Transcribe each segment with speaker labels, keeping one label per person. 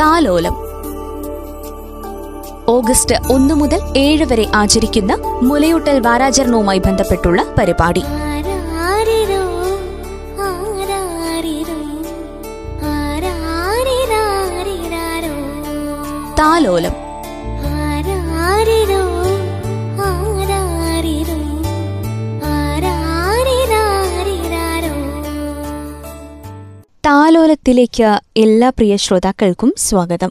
Speaker 1: താലോലം. ഓഗസ്റ്റ് ഒന്ന് മുതൽ ഏഴ് വരെ ആചരിക്കുന്ന മുലയൂട്ടൽ വാരാചരണവുമായി ബന്ധപ്പെട്ടുള്ള പരിപാടി. താലോലം. താലോലത്തിലേക്ക് എല്ലാ പ്രിയ ശ്രോതാക്കൾക്കും സ്വാഗതം.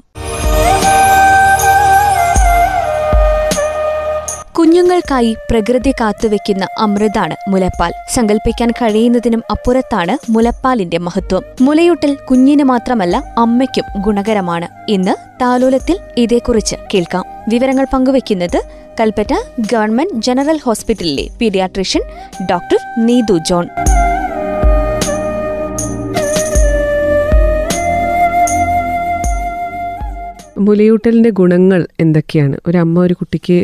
Speaker 1: കുഞ്ഞുങ്ങൾക്കായി പ്രകൃതി കാത്തുവെക്കുന്ന അമൃതാണ് മുലപ്പാൽ. സങ്കല്പിക്കാൻ കഴിയുന്നതിനും അപ്പുറത്താണ് മുലപ്പാലിന്റെ മഹത്വം. മുലയൂട്ടൽ കുഞ്ഞിന് മാത്രമല്ല അമ്മയ്ക്കും ഗുണകരമാണ്. ഇന്ന് താലോലത്തിൽ ഇതേക്കുറിച്ച് കേൾക്കാം. വിവരങ്ങൾ പങ്കുവയ്ക്കുന്നത് കൽപ്പറ്റ ഗവൺമെന്റ് ജനറൽ ഹോസ്പിറ്റലിലെ പീഡിയാട്രീഷ്യൻ ഡോക്ടർ നീതു ജോൺ.
Speaker 2: മുലയൂട്ടലിന്റെ ഗുണങ്ങൾ എന്തൊക്കെയാണ്? ഒരു അമ്മ ഒരു കുട്ടിക്ക്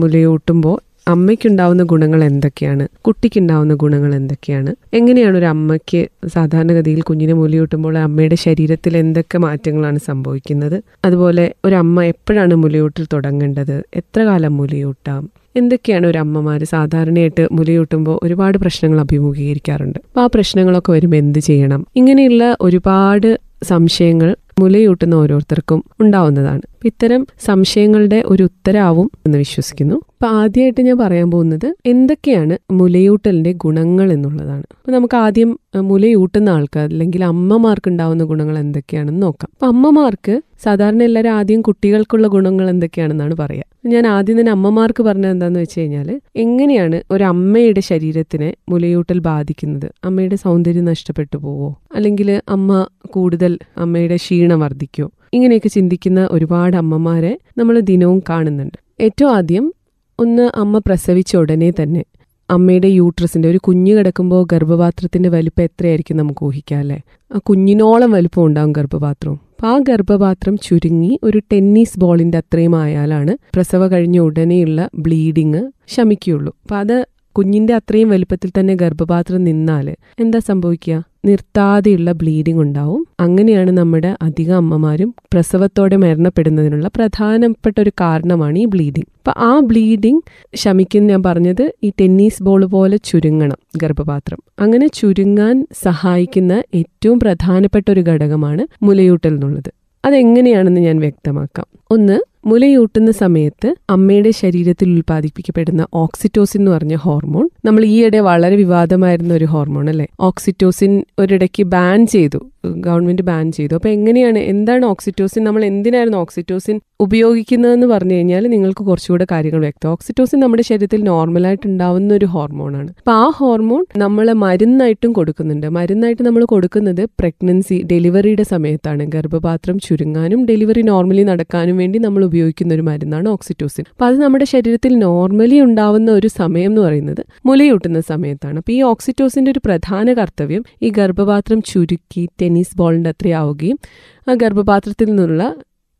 Speaker 2: മുലയൂട്ടുമ്പോൾ അമ്മയ്ക്കുണ്ടാവുന്ന ഗുണങ്ങൾ എന്തൊക്കെയാണ്? കുട്ടിക്കുണ്ടാവുന്ന ഗുണങ്ങൾ എന്തൊക്കെയാണ്? എങ്ങനെയാണ് ഒരു അമ്മയ്ക്ക് സാധാരണഗതിയിൽ കുഞ്ഞിനെ മുലയൂട്ടുമ്പോൾ അമ്മയുടെ ശരീരത്തിൽ എന്തൊക്കെ മാറ്റങ്ങളാണ് സംഭവിക്കുന്നത്? അതുപോലെ ഒരു അമ്മ എപ്പോഴാണ് മുലയൂട്ടൽ തുടങ്ങേണ്ടത്? എത്ര കാലം മുലയൂട്ടാം? എന്തൊക്കെയാണ് ഒരു അമ്മമാർ സാധാരണയായിട്ട് മുലയൂട്ടുമ്പോൾ ഒരുപാട് പ്രശ്നങ്ങൾ അഭിമുഖീകരിക്കാറുണ്ട്? അപ്പോൾ ആ പ്രശ്നങ്ങളൊക്കെ വരുമ്പോൾ എന്ത് ചെയ്യണം? ഇങ്ങനെയുള്ള ഒരുപാട് സംശയങ്ങൾ മുലയൂട്ടുന്ന ഓരോരുത്തർക്കും ഉണ്ടാവുന്നതാണ്. ഇത്തരം സംശയങ്ങളുടെ ഒരു ഉത്തരാവും എന്ന് വിശ്വസിക്കുന്നു. അപ്പൊ ആദ്യമായിട്ട് ഞാൻ പറയാൻ പോകുന്നത് എന്തൊക്കെയാണ് മുലയൂട്ടലിന്റെ ഗുണങ്ങൾ എന്നുള്ളതാണ്. അപ്പൊ നമുക്ക് ആദ്യം മുലയൂട്ടുന്ന ആൾക്കാർ അല്ലെങ്കിൽ അമ്മമാർക്ക് ഉണ്ടാവുന്ന ഗുണങ്ങൾ എന്തൊക്കെയാണെന്ന് നോക്കാം. അപ്പൊ അമ്മമാർക്ക് സാധാരണ എല്ലാവരും ആദ്യം കുട്ടികൾക്കുള്ള ഗുണങ്ങൾ എന്തൊക്കെയാണെന്നാണ് പറയാ. ഞാൻ ആദ്യം തന്നെ അമ്മമാർക്ക് പറഞ്ഞത് എന്താന്ന് വെച്ച് കഴിഞ്ഞാൽ എങ്ങനെയാണ് ഒരു അമ്മയുടെ ശരീരത്തിനെ മുലയൂട്ടൽ ബാധിക്കുന്നത്? അമ്മയുടെ സൗന്ദര്യം നഷ്ടപ്പെട്ടു പോവോ? അല്ലെങ്കിൽ അമ്മ കൂടുതൽ അമ്മയുടെ ക്ഷീണം വർദ്ധിക്കോ. ഇങ്ങനെയൊക്കെ ചിന്തിക്കുന്ന ഒരുപാട് അമ്മമാരെ നമ്മൾ ദിനവും കാണുന്നുണ്ട്. ഏറ്റവും ആദ്യം ഒന്ന് അമ്മ പ്രസവിച്ച ഉടനെ തന്നെ അമ്മയുടെ യൂട്രസിന്റെ ഒരു കുഞ്ഞ് കിടക്കുമ്പോൾ ഗർഭപാത്രത്തിന്റെ വലിപ്പം എത്രയായിരിക്കും നമുക്ക് ഊഹിക്കാം അല്ലേ? ആ കുഞ്ഞിനോളം വലിപ്പം ഉണ്ടാവും ഗർഭപാത്രവും. ആ ഗർഭപാത്രം ചുരുങ്ങി ഒരു ടെന്നീസ് ബോളിന്റെ അത്രയും ആയാലാണ് പ്രസവ കഴിഞ്ഞ ഉടനെയുള്ള ബ്ലീഡിങ് ശമിക്കുകയുള്ളൂ. അപ്പൊ അത് കുഞ്ഞിന്റെ അത്രയും വലിപ്പത്തിൽ തന്നെ ഗർഭപാത്രം നിന്നാൽ എന്താ സംഭവിക്കുക? നിർത്താതെയുള്ള ബ്ലീഡിംഗ് ഉണ്ടാവും. അങ്ങനെയാണ് നമ്മുടെ അധിക അമ്മമാരും പ്രസവത്തോടെ മരണപ്പെടുന്നതിനുള്ള പ്രധാനപ്പെട്ട ഒരു കാരണമാണ് ഈ ബ്ലീഡിംഗ് അപ്പൊ ആ ബ്ലീഡിംഗ് ശമിക്കുന്ന ഞാൻ പറഞ്ഞത് ഈ ടെന്നീസ് ബോൾ പോലെ ചുരുങ്ങണം ഗർഭപാത്രം. അങ്ങനെ ചുരുങ്ങാൻ സഹായിക്കുന്ന ഏറ്റവും പ്രധാനപ്പെട്ട ഒരു ഘടകമാണ് മുലയൂട്ടൽ എന്നുള്ളത്. അതെങ്ങനെയാണെന്ന് ഞാൻ വ്യക്തമാക്കാം. ഒന്ന് മുലയൂട്ടുന്ന സമയത്ത് അമ്മയുടെ ശരീരത്തിൽ ഉൽപ്പാദിപ്പിക്കപ്പെടുന്ന ഓക്സിറ്റോസിൻ എന്ന് പറഞ്ഞ ഹോർമോൺ നമ്മൾ ഈയിടെ വളരെ വിവാദമായിരുന്ന ഒരു ഹോർമോൺ അല്ലേ? ഓക്സിറ്റോസിൻ ഒരിടയ്ക്ക് ബാൻ ചെയ്തു. ഗവൺമെന്റ് ബാൻ ചെയ്തു. അപ്പൊ എങ്ങനെയാണ് എന്താണ് ഓക്സിറ്റോസിൻ നമ്മൾ എന്തിനായിരുന്നു ഓക്സിറ്റോസിൻ ഉപയോഗിക്കുന്നതെന്ന് പറഞ്ഞു കഴിഞ്ഞാൽ നിങ്ങൾക്ക് കുറച്ചുകൂടെ കാര്യങ്ങൾ വ്യക്തം. ഓക്സിറ്റോസിൻ നമ്മുടെ ശരീരത്തിൽ നോർമൽ ആയിട്ട് ഉണ്ടാവുന്ന ഒരു ഹോർമോണാണ്. അപ്പൊ ആ ഹോർമോൺ നമ്മൾ മരുന്നായിട്ടും കൊടുക്കുന്നുണ്ട്. മരുന്നായിട്ട് നമ്മൾ കൊടുക്കുന്നത് പ്രഗ്നൻസി ഡെലിവറിയുടെ സമയത്താണ്. ഗർഭപാത്രം ചുരുങ്ങാനും ഡെലിവറി നോർമലി നടക്കാനും വേണ്ടി നമ്മൾ ഉപയോഗിക്കുന്ന ഒരു മരുന്നാണ് ഓക്സിറ്റോസിൻ. അപ്പൊ അത് നമ്മുടെ ശരീരത്തിൽ നോർമലി ഉണ്ടാവുന്ന ഒരു സമയം എന്ന് പറയുന്നത് മുലയൂട്ടുന്ന സമയത്താണ്. അപ്പൊ ഈ ഓക്സിറ്റോസിന്റെ ഒരു പ്രധാന കർത്തവ്യം ഈ ഗർഭപാത്രം ചുരുക്കി ടെന്നീസ് ബോളിന്റെ അത്രയാവുകയും ആ ഗർഭപാത്രത്തിൽ നിന്നുള്ള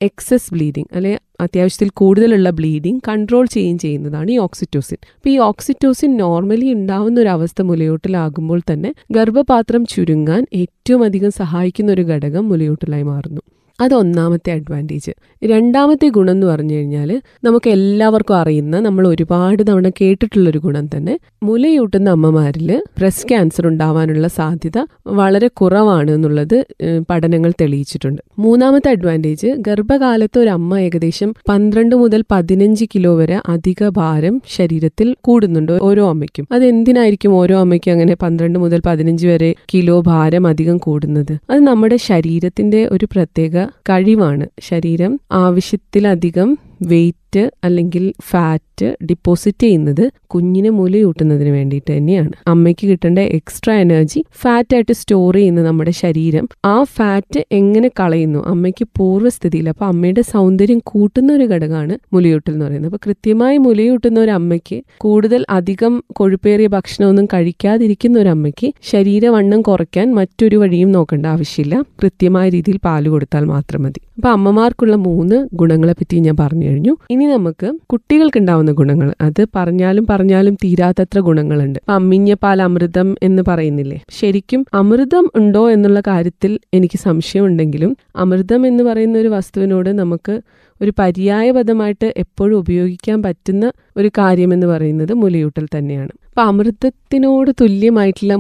Speaker 2: എക്സസ് ബ്ലീഡിങ് അല്ലെ അത്യാവശ്യത്തിൽ കൂടുതലുള്ള ബ്ലീഡിങ് കൺട്രോൾ ചെയ്യുകയും ചെയ്യുന്നതാണ് ഈ ഓക്സിറ്റോസിൻ അപ്പോൾ ഈ ഓക്സിറ്റോസിൻ നോർമലി ഉണ്ടാവുന്ന ഒരു അവസ്ഥ മുലയൂട്ടലാകുമ്പോൾ തന്നെ ഗർഭപാത്രം ചുരുങ്ങാൻ ഏറ്റവും അധികം സഹായിക്കുന്ന ഒരു ഘടകം മുലയൂട്ടലായി മാറുന്നു. അത് ഒന്നാമത്തെ അഡ്വാന്റേജ് രണ്ടാമത്തെ ഗുണം എന്ന് പറഞ്ഞു കഴിഞ്ഞാൽ നമുക്ക് എല്ലാവർക്കും അറിയുന്ന നമ്മൾ ഒരുപാട് തവണ കേട്ടിട്ടുള്ളൊരു ഗുണം തന്നെ മുലയൂട്ടുന്ന അമ്മമാരിൽ ബ്രസ്റ്റ് ക്യാൻസർ ഉണ്ടാവാനുള്ള സാധ്യത വളരെ കുറവാണ് എന്നുള്ളത് പഠനങ്ങൾ തെളിയിച്ചിട്ടുണ്ട്. മൂന്നാമത്തെ അഡ്വാന്റേജ് ഗർഭകാലത്ത് ഒരു അമ്മ ഏകദേശം പന്ത്രണ്ട് മുതൽ പതിനഞ്ച് കിലോ വരെ അധിക ഭാരം ശരീരത്തിൽ കൂടുന്നുണ്ട് ഓരോ അമ്മയ്ക്കും. അത് എന്തിനായിരിക്കും ഓരോ അമ്മയ്ക്കും അങ്ങനെ പന്ത്രണ്ട് മുതൽ പതിനഞ്ച് വരെ കിലോ ഭാരം അധികം കൂടുന്നത്? അത് നമ്മുടെ ശരീരത്തിന്റെ ഒരു പ്രത്യേക കഴിവാണ്. ശരീരം ആവശ്യത്തിലധികം വെയിറ്റ് അല്ലെങ്കിൽ ഫാറ്റ് ഡിപ്പോസിറ്റ് ചെയ്യുന്നത് കുഞ്ഞിനെ മുലയൂട്ടുന്നതിന് വേണ്ടിയിട്ട് തന്നെയാണ്. അമ്മയ്ക്ക് കിട്ടേണ്ട എക്സ്ട്രാ എനർജി ഫാറ്റായിട്ട് സ്റ്റോർ ചെയ്യുന്ന നമ്മുടെ ശരീരം. ആ ഫാറ്റ് എങ്ങനെ കളയുന്നു? അമ്മയ്ക്ക് പൂർവസ്ഥിതിയിൽ അപ്പൊ അമ്മയുടെ സൗന്ദര്യം കൂട്ടുന്ന ഒരു ഘടകമാണ് മുലയൂട്ടൽ എന്ന് പറയുന്നത്. അപ്പൊ കൃത്യമായി മുലയൂട്ടുന്ന ഒരു അമ്മയ്ക്ക് കൂടുതൽ അധികം കൊഴുപ്പേറിയ ഭക്ഷണമൊന്നും കഴിക്കാതിരിക്കുന്ന ഒരു അമ്മയ്ക്ക് ശരീരവണ്ണം കുറയ്ക്കാൻ മറ്റൊരു വഴിയും നോക്കേണ്ട ആവശ്യമില്ല. കൃത്യമായ രീതിയിൽ പാൽ കൊടുത്താൽ മാത്രം മതി. അപ്പൊ അമ്മമാർക്കുള്ള മൂന്ന് ഗുണങ്ങളെ പറ്റി ഞാൻ പറഞ്ഞു കഴിഞ്ഞു. ഇനി നമുക്ക് കുട്ടികൾക്ക് ഉണ്ടാവുന്ന ഗുണങ്ങൾ. അത് പറഞ്ഞാലും പറഞ്ഞാലും തീരാത്തത്ര ഗുണങ്ങളുണ്ട്. അമ്മിഞ്ഞ പാൽ അമൃതം എന്ന് പറയുന്നില്ലേ? ശരിക്കും അമൃതം ഉണ്ടോ എന്നുള്ള കാര്യത്തിൽ എനിക്ക് സംശയമുണ്ടെങ്കിലും അമൃതം എന്ന് പറയുന്ന ഒരു വസ്തുവിനോട് നമുക്ക് ഒരു പര്യായപദമായിട്ട് എപ്പോഴും ഉപയോഗിക്കാൻ പറ്റുന്ന ഒരു കാര്യമെന്ന് പറയുന്നത് മുലയൂട്ടൽ തന്നെയാണ്. അപ്പൊ അമൃതത്തിനോട് തുല്യമായിട്ടുള്ള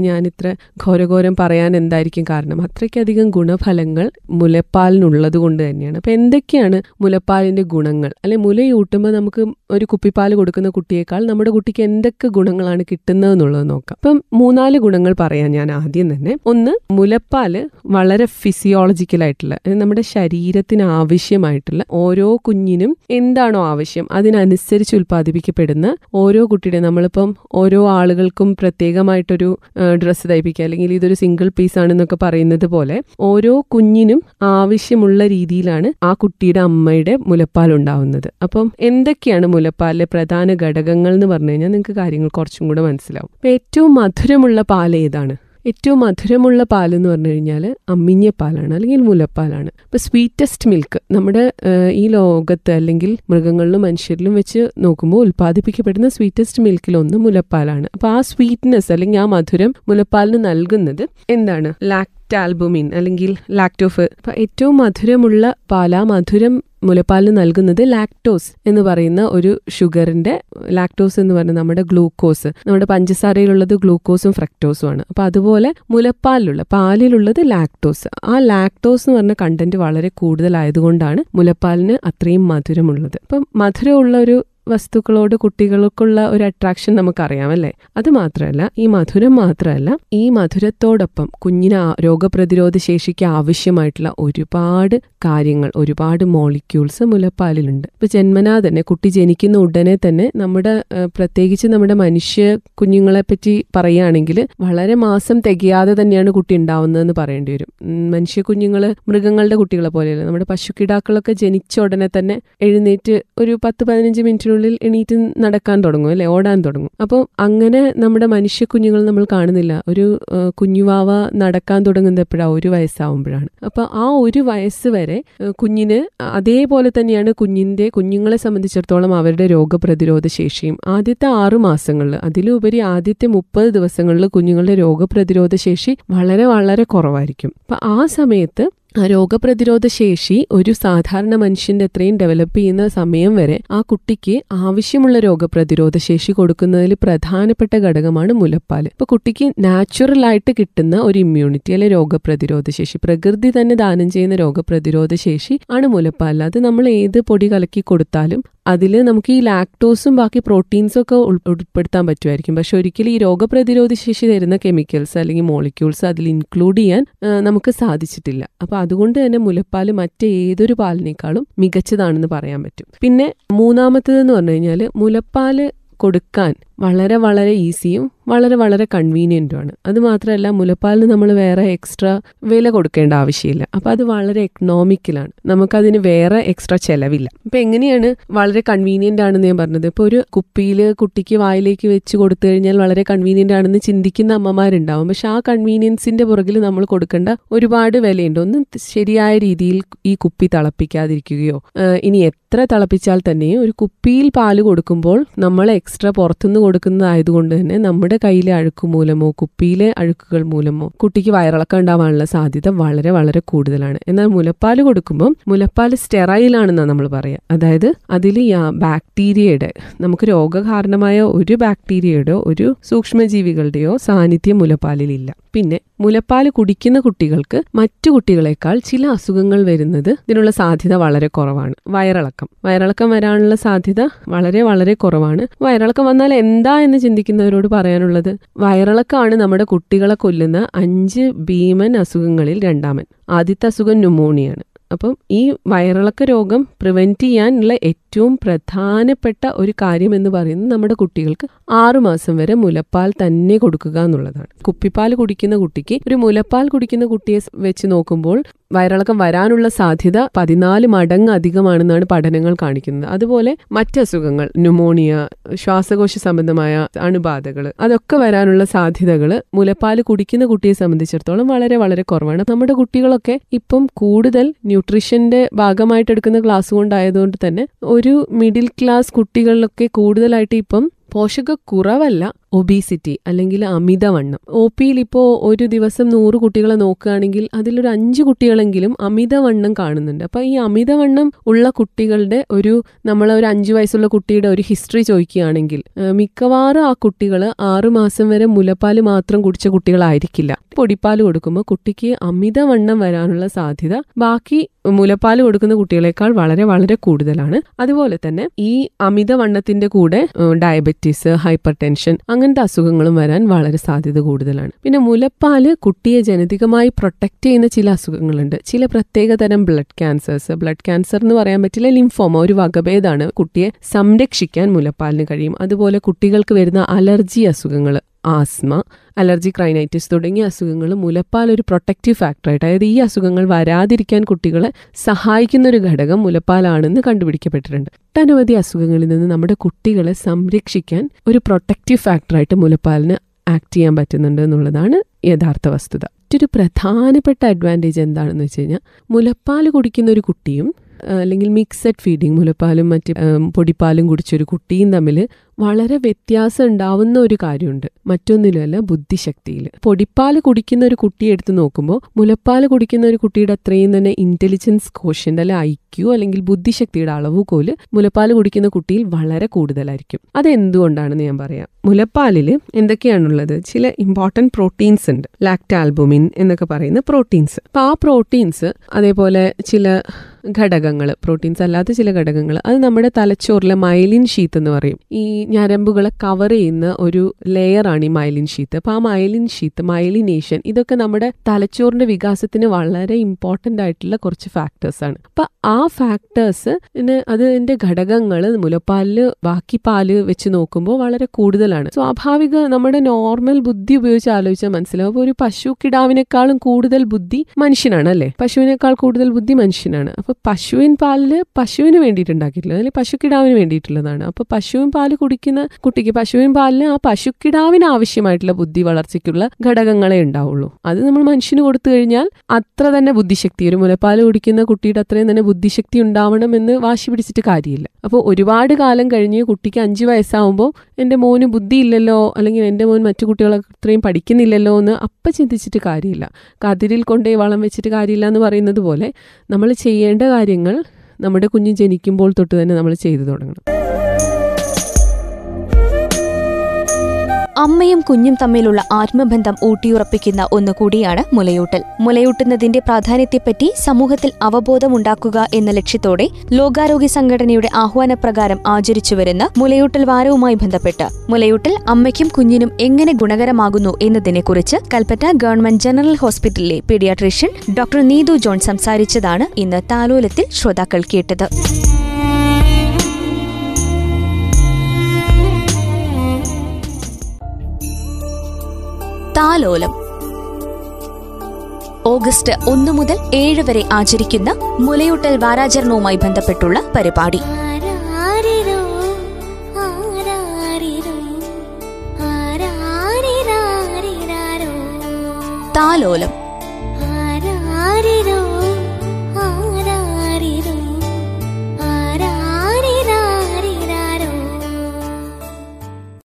Speaker 2: ഞാൻ ഇത്ര ഘോരഘോരം പറയാൻ എന്തായിരിക്കും കാരണം? അത്രയ്ക്കധികം ഗുണഫലങ്ങൾ മുലപ്പാലിനുള്ളത് കൊണ്ട് തന്നെയാണ്. അപ്പോൾ എന്തൊക്കെയാണ് മുലപ്പാലിന്റെ ഗുണങ്ങൾ? അല്ലെ മുലയൂട്ടുമ്പോൾ നമുക്ക് ഒരു കുപ്പിപ്പാൽ കൊടുക്കുന്ന കുട്ടിയേക്കാൾ നമ്മുടെ കുട്ടിക്ക് എന്തൊക്കെ ഗുണങ്ങളാണ് കിട്ടുന്നത് എന്നുള്ളത് നോക്കാം. അപ്പം മൂന്നാൽ ഗുണങ്ങൾ പറയാം ഞാൻ ആദ്യം തന്നെ. ഒന്ന് മുലപ്പാൽ വളരെ ഫിസിയോളജിക്കലായിട്ടുള്ള നമ്മുടെ ശരീരത്തിന് ആവശ്യമായിട്ടുള്ള ഓരോ കുഞ്ഞിനും എന്താണോ ആവശ്യം അതിനനുസരിച്ച് ഉൽപ്പാദിപ്പിക്കപ്പെടുന്ന ഓരോ കുട്ടിയുടെ നമ്മളിപ്പം ഓരോ ആളുകൾക്കും പ്രത്യേകമായിട്ടൊരു ഡ്രസ്സ് തയ്പ്പിക്കുക. അല്ലെങ്കിൽ ഇതൊരു സിംഗിൾ പീസ് ആണെന്നൊക്കെ പറയുന്നത് പോലെ ഓരോ കുഞ്ഞിനും ആവശ്യമുള്ള രീതിയിലാണ് ആ കുട്ടിയുടെ അമ്മയുടെ മുലപ്പാൽ ഉണ്ടാവുന്നത്. അപ്പം എന്തൊക്കെയാണ് മുലപ്പാലിലെ പ്രധാന ഘടകങ്ങൾ എന്ന് പറഞ്ഞു കഴിഞ്ഞാൽ നിങ്ങൾക്ക് കാര്യങ്ങൾ കുറച്ചും കൂടെ മനസ്സിലാവും. ഏറ്റവും മധുരമുള്ള പാൽ ഏതാണ്? ഏറ്റവും മധുരമുള്ള പാൽ എന്ന് പറഞ്ഞു കഴിഞ്ഞാൽ അമ്മിഞ്ഞ പാലാണ് അല്ലെങ്കിൽ മുലപ്പാലാണ്. ഇപ്പോൾ സ്വീറ്റസ്റ്റ് മിൽക്ക് നമ്മുടെ ഈ ലോകത്ത് അല്ലെങ്കിൽ മൃഗങ്ങളിലും മനുഷ്യരിലും വെച്ച് നോക്കുമ്പോൾ ഉൽപ്പാദിപ്പിക്കപ്പെടുന്ന സ്വീറ്റസ്റ്റ് മിൽക്കിലൊന്ന് മുലപ്പാലാണ്. അപ്പോൾ ആ സ്വീറ്റ്നെസ് അല്ലെങ്കിൽ ആ മധുരം മുലപ്പാലിന് നൽകുന്നത് എന്താണ്? ലാക്ടാൽബുമിൻ അല്ലെങ്കിൽ ലാക്ടോഫ്. അപ്പൊ ഏറ്റവും മധുരമുള്ള പാലാ മധുരം മുലപ്പാലിന് നൽകുന്നത് ലാക്ടോസ് എന്ന് പറയുന്ന ഒരു ഷുഗറിന്റെ ലാക്ടോസ് എന്ന് പറയുന്നത് നമ്മുടെ ഗ്ലൂക്കോസ്. നമ്മുടെ പഞ്ചസാരയിലുള്ളത് ഗ്ലൂക്കോസും ഫ്രക്ടോസും ആണ് അപ്പൊ അതുപോലെ മുലപ്പാലിലുള്ള പാലിലുള്ളത് ലാക്ടോസ്. ആ ലാക്ടോസ് എന്ന് പറഞ്ഞ കണ്ടന്റ് വളരെ കൂടുതലായതുകൊണ്ടാണ് മുലപ്പാലിന് അത്രയും മധുരമുള്ളത്. അപ്പം മധുരമുള്ള ഒരു വസ്തുക്കളോട് കുട്ടികൾക്കുള്ള ഒരു അട്രാക്ഷൻ നമുക്കറിയാം അല്ലേ? അത് മാത്രമല്ല ഈ മധുരം മാത്രമല്ല ഈ മധുരത്തോടൊപ്പം കുഞ്ഞിന് രോഗപ്രതിരോധ ശേഷിക്ക് ആവശ്യമായിട്ടുള്ള ഒരുപാട് കാര്യങ്ങൾ ഒരുപാട് മോളിക്യൂൾസ് മുലപ്പാലിലുണ്ട്. ഇപ്പൊ ജന്മനാ തന്നെ കുട്ടി ജനിക്കുന്ന ഉടനെ തന്നെ നമ്മുടെ പ്രത്യേകിച്ച് നമ്മുടെ മനുഷ്യ കുഞ്ഞുങ്ങളെ പറ്റി പറയുകയാണെങ്കിൽ വളരെ മാസം തികയാതെ തന്നെയാണ് കുട്ടി ഉണ്ടാവുന്നതെന്ന് പറയേണ്ടി വരും. മനുഷ്യ കുഞ്ഞുങ്ങൾ മൃഗങ്ങളുടെ കുട്ടികളെ പോലെയല്ല. നമ്മുടെ പശുക്കിടാക്കളൊക്കെ ജനിച്ച ഉടനെ തന്നെ എഴുന്നേറ്റ് ഒരു പത്ത് പതിനഞ്ച് മിനിറ്റിനുള്ളിൽ എണീറ്റ് നടക്കാൻ തുടങ്ങും അല്ലെ? ഓടാൻ തുടങ്ങും. അപ്പോൾ അങ്ങനെ നമ്മുടെ മനുഷ്യ കുഞ്ഞുങ്ങൾ നമ്മൾ കാണുന്നില്ല. ഒരു കുഞ്ഞുവാവ നടക്കാൻ തുടങ്ങുന്നത് എപ്പോഴാണ് ഒരു വയസ്സാവുമ്പോഴാണ്. അപ്പോൾ ആ ഒരു വയസ്സ് വരെ കുഞ്ഞിന് അതേപോലെ തന്നെയാണ് കുഞ്ഞിന്റെ കുഞ്ഞുങ്ങളെ സംബന്ധിച്ചിടത്തോളം അവരുടെ രോഗപ്രതിരോധ ശേഷിയും ആദ്യത്തെ ആറു മാസങ്ങളിൽ അതിലുപരി ആദ്യത്തെ മുപ്പത് ദിവസങ്ങളിൽ കുഞ്ഞുങ്ങളുടെ രോഗപ്രതിരോധ ശേഷി വളരെ വളരെ കുറവായിരിക്കും. അപ്പൊ ആ സമയത്ത് രോഗപ്രതിരോധ ശേഷി ഒരു സാധാരണ മനുഷ്യന്റെ അത്രയും ഡെവലപ്പ് ചെയ്യുന്ന സമയം വരെ ആ കുട്ടിക്ക് ആവശ്യമുള്ള രോഗപ്രതിരോധ ശേഷി കൊടുക്കുന്നതിൽ പ്രധാനപ്പെട്ട ഘടകമാണ് മുലപ്പാൽ ഇപ്പൊ കുട്ടിക്ക് നാച്ചുറൽ ആയിട്ട് കിട്ടുന്ന ഒരു ഇമ്മ്യൂണിറ്റി അല്ലെ രോഗപ്രതിരോധ ശേഷി പ്രകൃതി തന്നെ ദാനം ചെയ്യുന്ന രോഗപ്രതിരോധ ശേഷി ആണ് മുലപ്പാൽ അത് നമ്മൾ ഏത് പൊടി കലക്കി കൊടുത്താലും അതിൽ നമുക്ക് ഈ ലാക്ടോസും ബാക്കി പ്രോട്ടീൻസും ഒക്കെ ഉൾ- ഉൾപ്പെടുത്താൻ പറ്റുമായിരിക്കും. പക്ഷെ ഒരിക്കലും ഈ രോഗപ്രതിരോധ ശേഷി തരുന്ന കെമിക്കൽസ് അല്ലെങ്കിൽ മോളിക്യൂൾസ് അതിൽ ഇൻക്ലൂഡ് ചെയ്യാൻ നമുക്ക് സാധിച്ചിട്ടില്ല. അപ്പൊ അതുകൊണ്ട് തന്നെ മുലപ്പാൽ മറ്റേതൊരു പാലിനേക്കാളും മികച്ചതാണെന്ന് പറയാൻ പറ്റും. പിന്നെ മൂന്നാമത്തേതെന്ന് പറഞ്ഞു കഴിഞ്ഞാൽ മുലപ്പാൽ കൊടുക്കാൻ വളരെ വളരെ ഈസിയും വളരെ വളരെ കൺവീനിയന്റുമാണ് അത് മാത്രമല്ല മുലപ്പാലിന് നമ്മൾ വേറെ എക്സ്ട്രാ വില കൊടുക്കേണ്ട ആവശ്യമില്ല. അപ്പോൾ അത് വളരെ എക്കണോമിക്കലാണ് നമുക്കതിന് വേറെ എക്സ്ട്രാ ചിലവില്ല. ഇപ്പം എങ്ങനെയാണ് വളരെ കൺവീനിയന്റ് ആണെന്ന് ഞാൻ പറഞ്ഞത്? ഇപ്പോൾ ഒരു കുപ്പിയിൽ കുട്ടിക്ക് വായിലേക്ക് വെച്ച് കൊടുത്തു കഴിഞ്ഞാൽ വളരെ കൺവീനിയന്റ് ആണെന്ന് ചിന്തിക്കുന്ന അമ്മമാരുണ്ടാവും. പക്ഷെ ആ കൺവീനിയൻസിന്റെ പുറകിൽ നമ്മൾ കൊടുക്കേണ്ട ഒരുപാട് വിലയുണ്ട്. ഒന്ന് ശരിയായ രീതിയിൽ ഈ കുപ്പി തിളപ്പിക്കാതിരിക്കുകയോ ഇനി എത്ര തിളപ്പിച്ചാൽ തന്നെയും ഒരു കുപ്പിയിൽ പാൽ കൊടുക്കുമ്പോൾ നമ്മൾ എക്സ്ട്രാ പുറത്തുനിന്ന് കൊടുക്കുന്നതായതുകൊണ്ട് തന്നെ നമ്മുടെ കയ്യിലെ അഴുക്ക് മൂലമോ കുപ്പിയിലെ അഴുക്കുകൾ മൂലമോ കുട്ടിക്ക് വയറിളക്കം ഉണ്ടാവാനുള്ള സാധ്യത വളരെ വളരെ കൂടുതലാണ്. എന്നാൽ മുലപ്പാൽ കൊടുക്കുമ്പോൾ മുലപ്പാൽ സ്റ്റെറൈൽ ആണെന്നാണ് നമ്മൾ പറയുക. അതായത് അതിൽ ബാക്ടീരിയയുടെ നമുക്ക് രോഗകാരണമായ ഒരു ബാക്ടീരിയയുടെയോ ഒരു സൂക്ഷ്മജീവികളുടെയോ സാന്നിധ്യം മുലപ്പാലിലില്ല. പിന്നെ മുലപ്പാൽ കുടിക്കുന്ന കുട്ടികൾക്ക് മറ്റു കുട്ടികളെക്കാൾ ചില അസുഖങ്ങൾ വരുന്നത് ഇതിനുള്ള സാധ്യത വളരെ കുറവാണ്. വയറിളക്കം. വയറിളക്കം വരാനുള്ള സാധ്യത വളരെ വളരെ കുറവാണ്. വയറിളക്കം വന്നാൽ എന്താ എന്ന് ചിന്തിക്കുന്നവരോട് പറയാനുള്ളത്? വയറിളക്കമാണ് നമ്മുടെ കുട്ടികളെ കൊല്ലുന്ന അഞ്ച് ഭീമൻ അസുഖങ്ങളിൽ രണ്ടാമൻ. ആദ്യത്തെ അസുഖം ന്യൂമോണിയാണ് അപ്പം ഈ വയറിളക്ക രോഗം പ്രിവെന്റ് ചെയ്യാനുള്ള ഏറ്റവും പ്രധാനപ്പെട്ട ഒരു കാര്യം എന്ന് പറയുന്നത് നമ്മുടെ കുട്ടികൾക്ക് ആറുമാസം വരെ മുലപ്പാൽ തന്നെ കൊടുക്കുക എന്നുള്ളതാണ്. കുപ്പിപ്പാൽ കുടിക്കുന്ന കുട്ടിക്ക് ഒരു മുലപ്പാൽ കുടിക്കുന്ന കുട്ടിയെ വെച്ച് നോക്കുമ്പോൾ വയറിളക്കം വരാനുള്ള സാധ്യത പതിനാല് മടങ്ങ് അധികമാണെന്നാണ് പഠനങ്ങൾ കാണിക്കുന്നത്. അതുപോലെ മറ്റസുഖങ്ങൾ ന്യൂമോണിയ ശ്വാസകോശ സംബന്ധമായ അണുബാധകൾ അതൊക്കെ വരാനുള്ള സാധ്യതകൾ മുലപ്പാൽ കുടിക്കുന്ന കുട്ടിയെ സംബന്ധിച്ചിടത്തോളം വളരെ വളരെ കുറവാണ്. നമ്മുടെ കുട്ടികളൊക്കെ ഇപ്പം കൂടുതൽ ന്യൂട്രീഷന്റെ ഭാഗമായിട്ട് എടുക്കുന്ന ക്ലാസ് കൊണ്ടായതുകൊണ്ട് തന്നെ ഒരു മിഡിൽ ക്ലാസ് കുട്ടികളിലൊക്കെ കൂടുതലായിട്ട് ഇപ്പം പോഷക കുറവല്ല ഒബീസിറ്റി അല്ലെങ്കിൽ അമിതവണ്ണം. ഒ പിയിൽ ഇപ്പോൾ ഒരു ദിവസം നൂറ് കുട്ടികളെ നോക്കുകയാണെങ്കിൽ അതിലൊരു അഞ്ച് കുട്ടികളെങ്കിലും അമിതവണ്ണം കാണുന്നുണ്ട്. അപ്പം ഈ അമിതവണ്ണം ഉള്ള കുട്ടികളുടെ ഒരു നമ്മളെ ഒരു അഞ്ച് വയസ്സുള്ള കുട്ടിയുടെ ഒരു ഹിസ്റ്ററി ചോദിക്കുകയാണെങ്കിൽ മിക്കവാറും ആ കുട്ടികൾ ആറുമാസം വരെ മുലപ്പാൽ മാത്രം കുടിച്ച കുട്ടികളായിരിക്കില്ല. പൊടിപ്പാൽ കൊടുക്കുമ്പോൾ കുട്ടിക്ക് അമിതവണ്ണം വരാനുള്ള സാധ്യത ബാക്കി മുലപ്പാൽ കൊടുക്കുന്ന കുട്ടികളെക്കാൾ വളരെ വളരെ കൂടുതലാണ്. അതുപോലെ തന്നെ ഈ അമിതവണ്ണത്തിന്റെ കൂടെ ഡയബറ്റീസ് ഹൈപ്പർ ടെൻഷൻ അങ്ങനത്തെ അസുഖങ്ങളും വരാൻ വളരെ സാധ്യത കൂടുതലാണ്. പിന്നെ മുലപ്പാൽ കുട്ടിയെ ജനതികമായി പ്രൊട്ടക്ട് ചെയ്യുന്ന ചില അസുഖങ്ങളുണ്ട്. ചില പ്രത്യേക തരം ബ്ലഡ് ക്യാൻസേഴ്സ് ബ്ലഡ് ക്യാൻസർ എന്ന് പറയാൻ പറ്റില്ല ലിംഫോമ ഒരു വകഭേദമാണ് കുട്ടിയെ സംരക്ഷിക്കാൻ മുലപ്പാലിന് കഴിയും. അതുപോലെ കുട്ടികൾക്ക് വരുന്ന അലർജി അസുഖങ്ങൾ ആസ്മ അലർജി ക്രൈനൈറ്റിസ് തുടങ്ങിയ അസുഖങ്ങൾ മുലപ്പാൽ ഒരു പ്രൊട്ടക്റ്റീവ് ഫാക്ടറായിട്ട് അതായത് ഈ അസുഖങ്ങൾ വരാതിരിക്കാൻ കുട്ടികളെ സഹായിക്കുന്ന ഒരു ഘടകം മുലപ്പാലാണെന്ന് കണ്ടുപിടിക്കപ്പെട്ടിട്ടുണ്ട്. ഒട്ടനവധി അസുഖങ്ങളിൽ നിന്ന് നമ്മുടെ കുട്ടികളെ സംരക്ഷിക്കാൻ ഒരു പ്രൊട്ടക്റ്റീവ് ഫാക്ടറായിട്ട് മുലപ്പാലിന് ആക്ട് ചെയ്യാൻ പറ്റുന്നുണ്ട് എന്നുള്ളതാണ് യഥാർത്ഥ വസ്തുത. മറ്റൊരു പ്രധാനപ്പെട്ട അഡ്വാന്റേജ് എന്താണെന്ന് വെച്ച് കഴിഞ്ഞാൽ മുലപ്പാൽ കുടിക്കുന്ന ഒരു കുട്ടിയും അല്ലെങ്കിൽ മിക്സഡ് ഫീഡിങ് മുലപ്പാലും മറ്റ് പൊടിപ്പാലും കുടിച്ചൊരു കുട്ടിയും തമ്മിൽ വളരെ വ്യത്യാസം ഉണ്ടാവുന്ന ഒരു കാര്യമുണ്ട്. മറ്റൊന്നിലല്ല ബുദ്ധിശക്തിയിൽ. പൊടിപ്പാൽ കുടിക്കുന്ന ഒരു കുട്ടിയെ എടുത്ത് നോക്കുമ്പോൾ മുലപ്പാൽ കുടിക്കുന്ന ഒരു കുട്ടിയുടെ അത്രയും തന്നെ ഇന്റലിജൻസ് കോഷ്യന്റ് അല്ലെ ഐ ക്യു അല്ലെങ്കിൽ ബുദ്ധിശക്തിയുടെ അളവ് കോൽ മുലപ്പാൽ കുടിക്കുന്ന കുട്ടിയിൽ വളരെ കൂടുതലായിരിക്കും. അതെന്തുകൊണ്ടാണെന്ന് ഞാൻ പറയാം. മുലപ്പാലിൽ എന്തൊക്കെയാണുള്ളത്? ചില ഇമ്പോർട്ടന്റ് പ്രോട്ടീൻസ് ഉണ്ട്. ലാക്ടാൽബുമിൻ എന്നൊക്കെ പറയുന്ന പ്രോട്ടീൻസ് അപ്പോൾ ആ പ്രോട്ടീൻസ് അതേപോലെ ചില ഘടകങ്ങൾ പ്രോട്ടീൻസ് അല്ലാത്ത ചില ഘടകങ്ങൾ. അത് നമ്മുടെ തലച്ചോറിലെ മൈലിൻ ഷീത്ത് എന്ന് പറയും. ഈ ഞരമ്പുകളെ കവർ ചെയ്യുന്ന ഒരു ലെയറാണ് ഈ മൈലിൻ ഷീത്ത്. അപ്പൊ ആ മൈലിൻ ഷീത്ത് മൈലിനേഷൻ ഇതൊക്കെ നമ്മുടെ തലച്ചോറിന്റെ വികാസത്തിന് വളരെ ഇമ്പോർട്ടന്റ് ആയിട്ടുള്ള കുറച്ച് ഫാക്ടേഴ്സ് ആണ്. അപ്പൊ ആ ഫാക്ടേഴ്സ് അതിന്റെ ഘടകങ്ങൾ മുലപ്പാലിൽ ബാക്കി പാൽ വെച്ച് നോക്കുമ്പോൾ വളരെ കൂടുതലാണ്. സ്വാഭാവിക നമ്മുടെ നോർമൽ ബുദ്ധി ഉപയോഗിച്ച് ആലോചിച്ചാൽ മനസ്സിലാവും. ഒരു പശു കിടാവിനേക്കാളും കൂടുതൽ ബുദ്ധി മനുഷ്യനാണ് അല്ലേ? പശുവിനേക്കാൾ കൂടുതൽ ബുദ്ധി മനുഷ്യനാണ്. അപ്പൊ പശുവിൻ പാലിൽ പശുവിന് വേണ്ടിയിട്ട് ഉണ്ടാക്കിയിട്ടുള്ളത് അല്ലെങ്കിൽ പശുക്കിടാവിന് വേണ്ടിയിട്ടുള്ളതാണ്. അപ്പോൾ പശുവിൻ പാൽ കുടിക്കുന്ന കുട്ടിക്ക് പശുവിൻ പാലിന് ആ പശുക്കിടാവിന് ആവശ്യമായിട്ടുള്ള ബുദ്ധി വളർച്ചയ്ക്കുള്ള ഘടകങ്ങളെ ഉണ്ടാവുള്ളൂ. അത് നമ്മൾ മനുഷ്യന് കൊടുത്തു കഴിഞ്ഞാൽ അത്ര തന്നെ ബുദ്ധിശക്തി ഒരു മുലപ്പാൽ കുടിക്കുന്ന കുട്ടിയുടെ അത്രയും തന്നെ ബുദ്ധിശക്തി ഉണ്ടാവണം എന്ന് വാശി പിടിച്ചിട്ട് കാര്യമില്ല. അപ്പോൾ ഒരുപാട് കാലം കഴിഞ്ഞ് കുട്ടിക്ക് അഞ്ച് വയസ്സാവുമ്പോൾ എന്റെ മോന് ബുദ്ധി ഇല്ലല്ലോ അല്ലെങ്കിൽ എന്റെ മോൻ മറ്റു കുട്ടികളെ അത്രയും പഠിക്കുന്നില്ലല്ലോ എന്ന് അപ്പം ചിന്തിച്ചിട്ട് കാര്യമില്ല. കതിരിൽ കൊണ്ടേ വളം വെച്ചിട്ട് കാര്യമില്ല എന്ന് പറയുന്നത് പോലെ നമ്മൾ ചെയ്യേണ്ട കാര്യങ്ങൾ നമ്മുടെ കുഞ്ഞ് ജനിക്കുമ്പോൾ തൊട്ട് തന്നെ നമ്മൾ ചെയ്തു തുടങ്ങണം.
Speaker 1: അമ്മയും കുഞ്ഞും തമ്മിലുള്ള ആത്മബന്ധം ഊട്ടിയുറപ്പിക്കുന്ന ഒന്നുകൂടിയാണ് മുലയൂട്ടൽ. മുലയൂട്ടുന്നതിന്റെ പ്രാധാന്യത്തെപ്പറ്റി സമൂഹത്തിൽ അവബോധമുണ്ടാക്കുക എന്ന ലക്ഷ്യത്തോടെ ലോകാരോഗ്യ സംഘടനയുടെ ആഹ്വാനപ്രകാരം ആചരിച്ചുവരുന്ന മുലയൂട്ടൽ വാരവുമായി ബന്ധപ്പെട്ട് മുലയൂട്ടൽ അമ്മയ്ക്കും കുഞ്ഞിനും എങ്ങനെ ഗുണകരമാകുന്നു എന്നതിനെക്കുറിച്ച് കൽപ്പറ്റ ഗവൺമെന്റ് ജനറൽ ഹോസ്പിറ്റലിലെ പീഡിയാട്രീഷ്യൻ ഡോക്ടർ നീതു ജോൺ സംസാരിച്ചതാണ് ഇന്ന് താലോലത്തിൽ ശ്രോതാക്കൾ കേട്ടത്. താലോലം. ഓഗസ്റ്റ് ഒന്ന് മുതൽ ഏഴ് വരെ ആചരിക്കുന്ന മുലയൂട്ടൽ വാരാചരണവുമായി ബന്ധപ്പെട്ടുള്ള പരിപാടി. താലോലം.